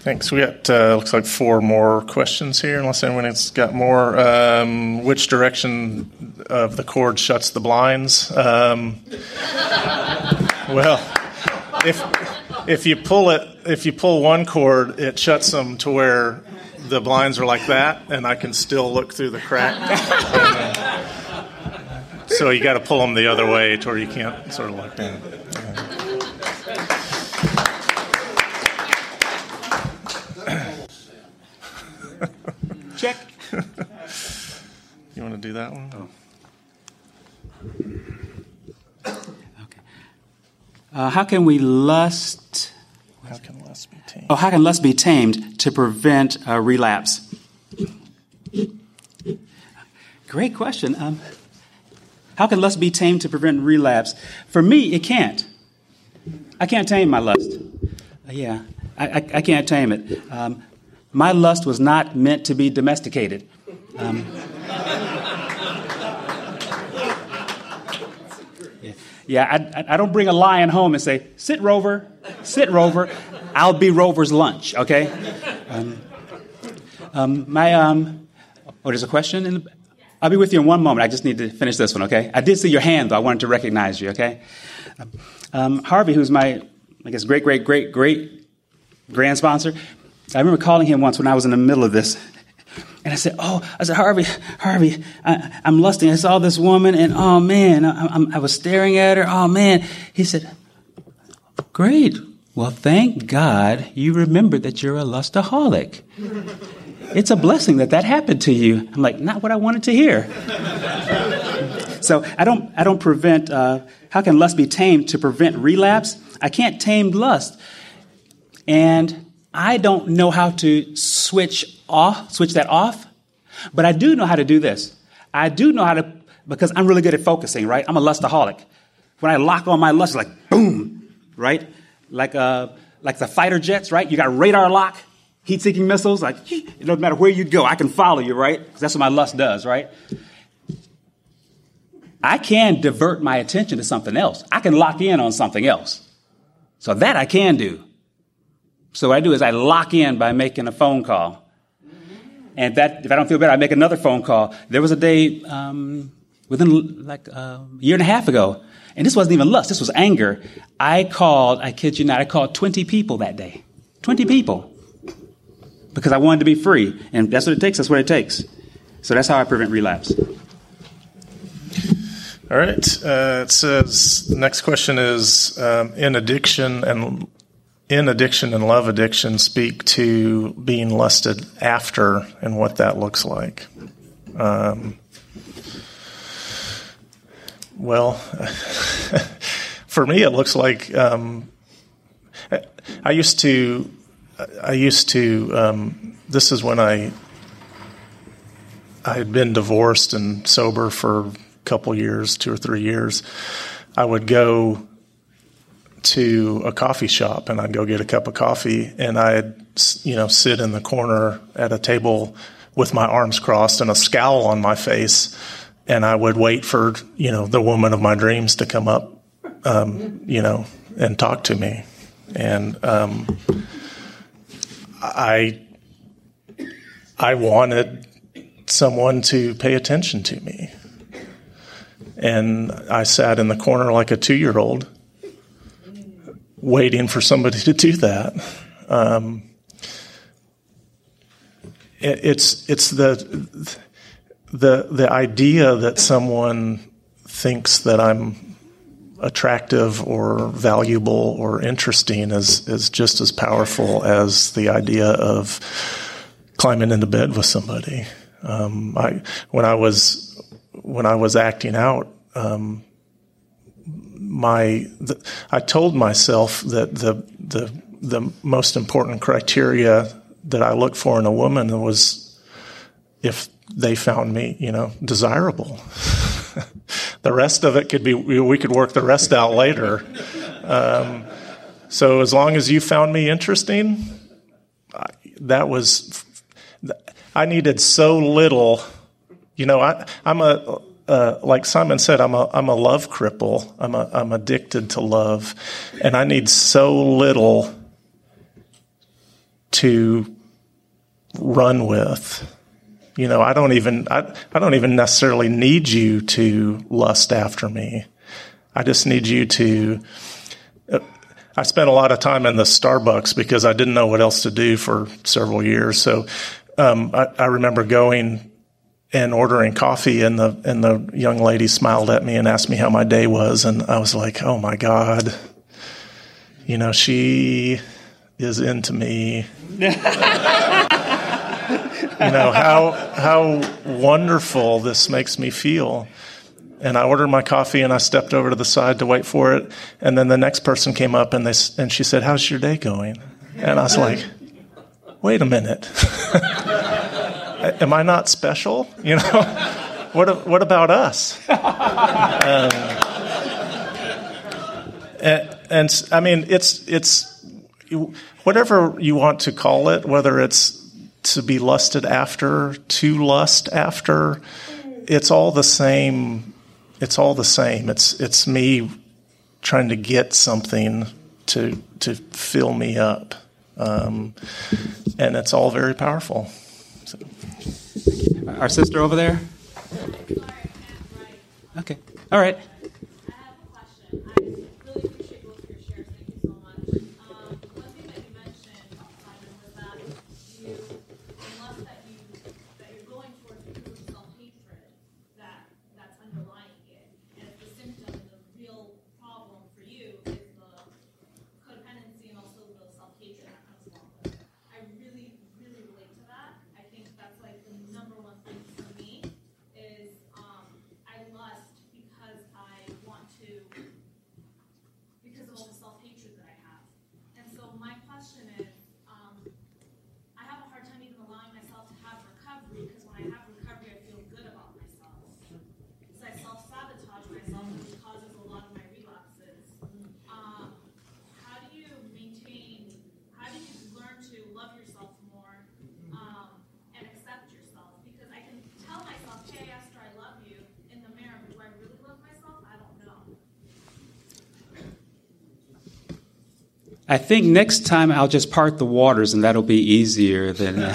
Thanks. We got uh, looks like four more questions here, unless anyone's got more. Um, which direction of the cord shuts the blinds? Um, well, if if you pull it, if you pull one cord, it shuts them to where the blinds are like that, and I can still look through the crack. so you got to pull them the other way to where you can't sort of look in. Check. you want to do that one? Oh. Uh, how can we lust? How can lust be tamed? Oh, how can lust be tamed to prevent a relapse? Great question. Um, how can lust be tamed to prevent relapse? For me, it can't. I can't tame my lust. Uh, yeah, I, I, I, can't tame it. Um, my lust was not meant to be domesticated. Um, yeah, I, I, don't bring a lion home and say, sit, Rover, sit, Rover. I'll be Rover's lunch, okay? Um, um, my, um, oh, there's a question? In the, I'll be with you in one moment. I just need to finish this one, okay? I did see your hand, though. I wanted to recognize you, okay? Um, Harvey, who's my, I guess, great, great, great, great grand sponsor, I remember calling him once when I was in the middle of this. And I said, Oh, I said, Harvey, Harvey, I, am lusting. I saw this woman, and oh man, I, I, was staring at her. Oh man. He said, Great. Well, thank God you remembered that you're a lustaholic. It's a blessing that that happened to you. I'm like, not what I wanted to hear. so I don't, I don't prevent, uh, how can lust be tamed to prevent relapse? I can't tame lust. And I don't know how to switch off, switch that off, but I do know how to do this. I do know how to, because I'm really good at focusing, right? I'm a lustaholic. When I lock on my lust, it's like boom, right? Like, uh, like the fighter jets, right? You got radar lock, heat seeking missiles, like, it doesn't matter where you go, I can follow you, right? Because that's what my lust does, right? I can divert my attention to something else. I can lock in on something else. So that I can do. So what I do is I lock in by making a phone call. And that, if I don't feel better, I make another phone call. There was a day um, within like a year and a half ago, and this wasn't even lust, this was anger. I called, I kid you not, I called 20 people that day. 20 people. Because I wanted to be free. And that's what it takes, that's what it takes. So that's how I prevent relapse. All right. Uh, it says the next question is um, in addiction and in addiction and love addiction speak to being lusted after and what that looks like. Um, well, for me, it looks like um, I used to. I used to. Um, this is when I. I had been divorced and sober for a couple years, two or three years. I would go to a coffee shop and I'd go get a cup of coffee and I'd, you know, sit in the corner at a table with my arms crossed and a scowl on my face. And I would wait for, you know, the woman of my dreams to come up, um, you know, and talk to me. And, um, I, I wanted someone to pay attention to me. And I sat in the corner like a two year old waiting for somebody to do that. Um, it, it's it's the the the idea that someone thinks that I'm attractive or valuable or interesting is is just as powerful as the idea of climbing into bed with somebody. Um, I when I was when I was acting out, um, my the, I told myself that the the the most important criteria that I look for in a woman was if they found me, you know, desirable. the rest of it could be we could work the rest out later. Um, so as long as you found me interesting, that was I needed so little. You know, I, I'm a uh, like Simon said, I'm a I'm a love cripple. I'm a I'm addicted to love, and I need so little to run with. You know, I don't even I, I don't even necessarily need you to lust after me. I just need you to. Uh, I spent a lot of time in the Starbucks because I didn't know what else to do for several years. So um, I, I remember going and ordering coffee, and the and the young lady smiled at me and asked me how my day was, and I was like, "Oh my God, you know, she is into me." you know how how wonderful this makes me feel. And I ordered my coffee and I stepped over to the side to wait for it. And then the next person came up and they and she said, "How's your day going?" And I was like, "Wait a minute." am I not special? You know, what what about us? Um, and, and I mean, it's it's whatever you want to call it, whether it's to be lusted after, to lust after, it's all the same. It's all the same. It's it's me trying to get something to to fill me up, um, and it's all very powerful. Our sister over there? Okay. All right. I think next time I'll just part the waters and that'll be easier than. Uh,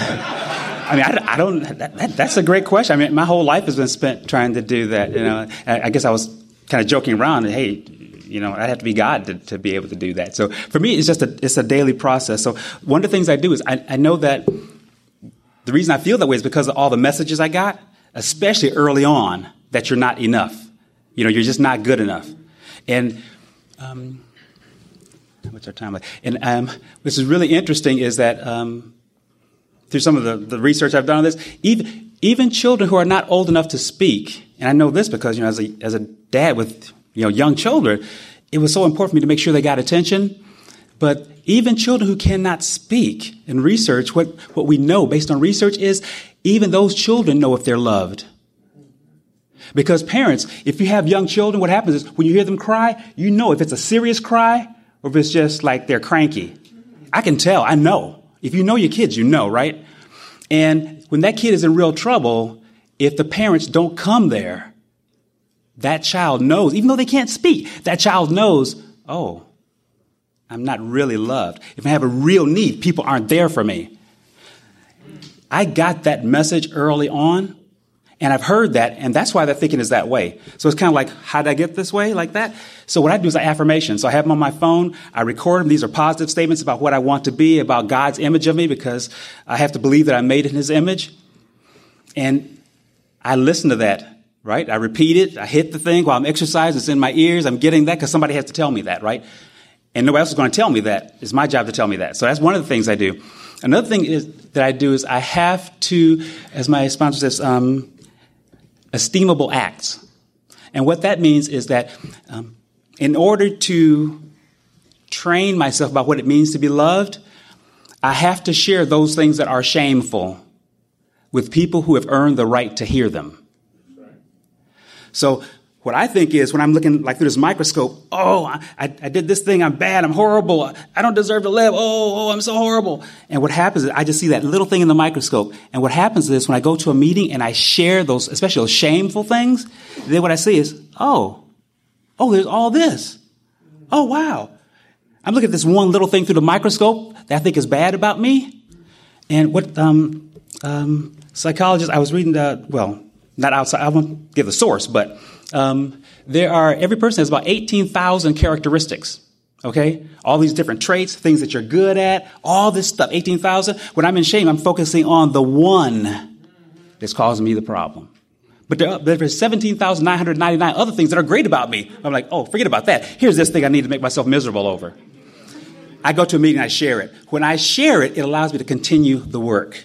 I mean, I, I don't. That, that, that's a great question. I mean, my whole life has been spent trying to do that. You know, I, I guess I was kind of joking around. Hey, you know, I have to be God to, to, be able to do that. So for me, it's just a it's a daily process. So one of the things I do is I, I know that the reason I feel that way is because of all the messages I got, especially early on, that you're not enough. You know, you're just not good enough. And um, what's our time? like? And um, is really interesting is that um, through some of the, the research I've done on this, even even children who are not old enough to speak, and I know this because you know as a as a dad with you know young children, it was so important for me to make sure they got attention. But even children who cannot speak in research, what, what we know based on research is even those children know if they're loved. Because parents, if you have young children, what happens is when you hear them cry, you know if it's a serious cry or if it's just like they're cranky. I can tell, I know. If you know your kids, you know, right? And when that kid is in real trouble, if the parents don't come there, that child knows, even though they can't speak, that child knows, oh, I'm not really loved. If I have a real need, people aren't there for me. I got that message early on. And I've heard that, and that's why they're thinking is that way. So it's kind of like, how did I get this way like that? So what I do is I affirmation. So I have them on my phone. I record them. These are positive statements about what I want to be, about God's image of me, because I have to believe that I'm made in His image. And I listen to that, right? I repeat it. I hit the thing while I'm exercising. It's in my ears. I'm getting that because somebody has to tell me that, right? And nobody else is going to tell me that. It's my job to tell me that. So that's one of the things I do. Another thing is that I do is I have to, as my sponsor says, um, esteemable acts. And what that means is that um, in order to train myself about what it means to be loved, I have to share those things that are shameful with people who have earned the right to hear them. So What I think is when I'm looking like through this microscope, oh, I, I did this thing, I'm bad, I'm horrible, I don't deserve to live, oh, oh, I'm so horrible. And what happens is I just see that little thing in the microscope. And what happens is when I go to a meeting and I share those, especially those shameful things, then what I see is, oh, oh, there's all this. Oh, wow. I'm looking at this one little thing through the microscope that I think is bad about me. And what um, um, psychologist, I was reading the, well, not outside, I won't give the source, but um, there are, every person has about 18,000 characteristics. Okay? All these different traits, things that you're good at, all this stuff, 18,000. When I'm in shame, I'm focusing on the one that's causing me the problem. But there, are, there's 17,999 other things that are great about me. I'm like, oh, forget about that. Here's this thing I need to make myself miserable over. I go to a meeting, I share it. When I share it, it allows me to continue the work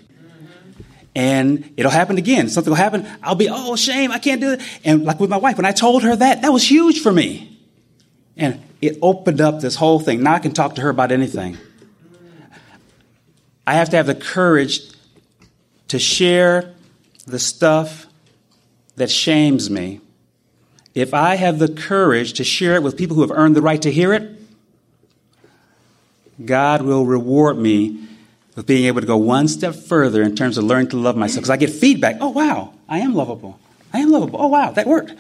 and it'll happen again. Something will happen. I'll be, oh, shame, I can't do it. And like with my wife, when I told her that, that was huge for me. And it opened up this whole thing. Now I can talk to her about anything. I have to have the courage to share the stuff that shames me. If I have the courage to share it with people who have earned the right to hear it, God will reward me with being able to go one step further in terms of learning to love myself. Because I get feedback. Oh, wow, I am lovable. I am lovable. Oh, wow, that worked.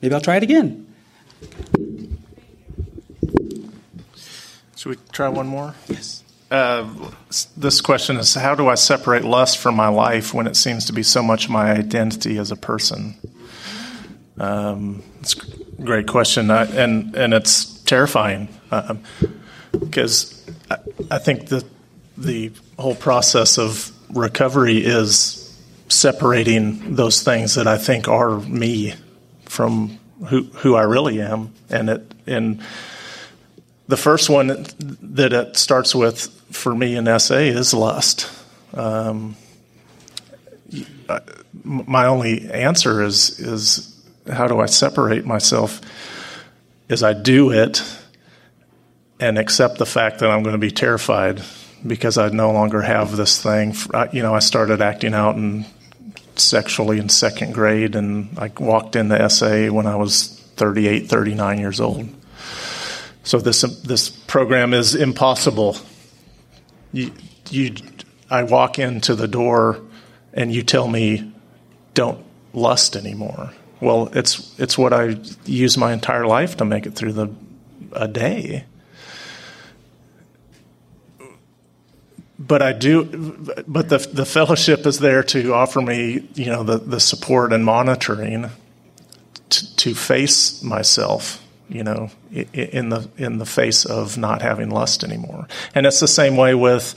Maybe I'll try it again. Should we try one more? Yes. Uh, this question is How do I separate lust from my life when it seems to be so much my identity as a person? Um, it's a great question, uh, and, and it's terrifying because um, I, I think that the whole process of recovery is separating those things that I think are me from who who I really am, and it and the first one that it starts with for me in SA is lust. Um, my only answer is is how do I separate myself? Is I do it and accept the fact that I'm going to be terrified because I no longer have this thing. You know, I started acting out and sexually in second grade, and I walked into SA when I was 38, 39 years old. So this this program is impossible. You, you, I walk into the door, and you tell me, "Don't lust anymore." Well, it's it's what I use my entire life to make it through the a day. But I do, but the the fellowship is there to offer me, you know, the the support and monitoring to, to face myself, you know, in the in the face of not having lust anymore. And it's the same way with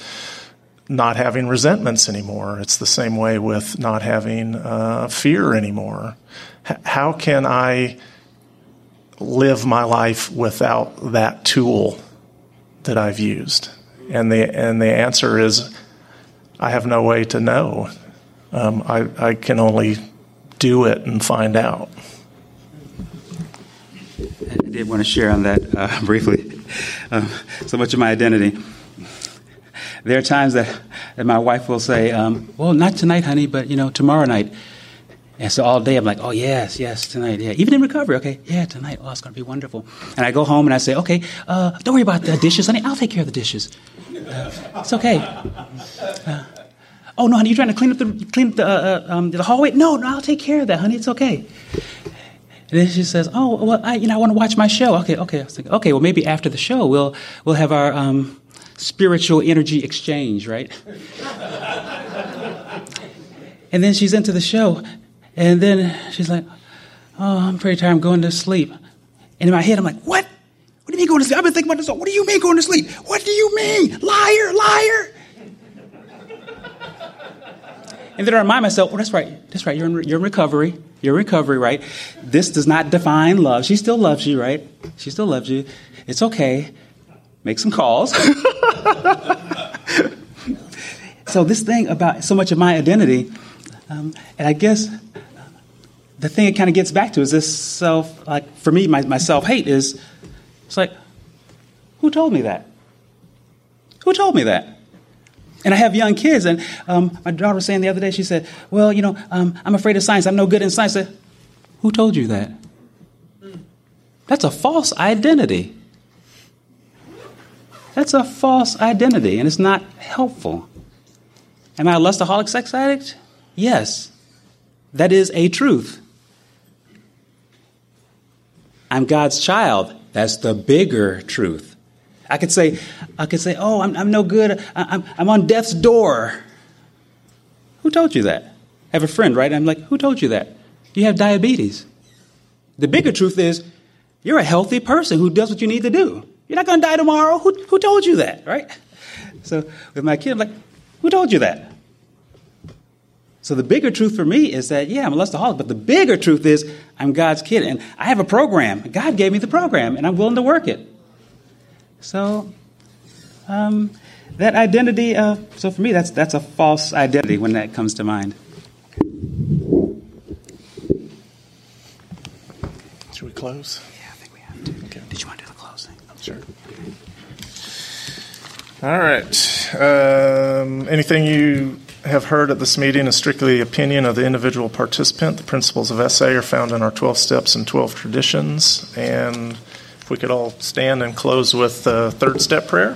not having resentments anymore. It's the same way with not having uh, fear anymore. H- how can I live my life without that tool that I've used? And the, and the answer is I have no way to know. Um, I, I can only do it and find out. I did want to share on that uh, briefly. Um, so much of my identity. There are times that, that my wife will say, um, "Well, not tonight, honey, but you know, tomorrow night." And so all day I'm like, "Oh yes, yes, tonight, yeah." Even in recovery, okay, yeah, tonight. Oh, it's going to be wonderful. And I go home and I say, "Okay, uh, don't worry about the dishes, honey. I'll take care of the dishes." It's okay. Uh, oh no, honey, you're trying to clean up the clean up the, uh, uh, um, the hallway. No, no, I'll take care of that, honey. It's okay. And then she says, "Oh, well, I, you know, I want to watch my show." Okay, okay. I was thinking, okay, well, maybe after the show, we'll we'll have our um, spiritual energy exchange, right? and then she's into the show, and then she's like, "Oh, I'm pretty tired. I'm going to sleep." And in my head, I'm like, "What? What do you mean going to sleep? I've been thinking about this all. What do you mean going to sleep? What do you mean? Liar, liar. and then I remind myself, oh, that's right. That's right. You're in, you're in recovery. You're in recovery, right? This does not define love. She still loves you, right? She still loves you. It's okay. Make some calls. so this thing about so much of my identity, um, and I guess the thing it kind of gets back to is this self, like for me, my, my self hate is it's like, who told me that? Who told me that? And I have young kids, and um, my daughter was saying the other day, she said, Well, you know, um, I'm afraid of science. I'm no good in science. Said, Who told you that? That's a false identity. That's a false identity, and it's not helpful. Am I a lustaholic sex addict? Yes. That is a truth. I'm God's child. That's the bigger truth. I could say, I could say, oh, I'm, I'm no good. I, am I'm on death's door. Who told you that? I have a friend, right? I'm like, who told you that? You have diabetes. The bigger truth is, you're a healthy person who does what you need to do. You're not going to die tomorrow. Who, who told you that, right? So with my kid, I'm like, who told you that? So the bigger truth for me is that, yeah, I'm a lustaholic, but the bigger truth is I'm God's kid and I have a program. God gave me the program and I'm willing to work it. So um, that identity, uh, so for me, that's, that's a false identity when that comes to mind. Should we close? Yeah, I think we have to. Okay. Did you want to do the closing? Sure. All right. Um, anything you have heard at this meeting is strictly the opinion of the individual participant. The principles of SA are found in our 12 steps and 12 traditions. And if we could all stand and close with the third step prayer.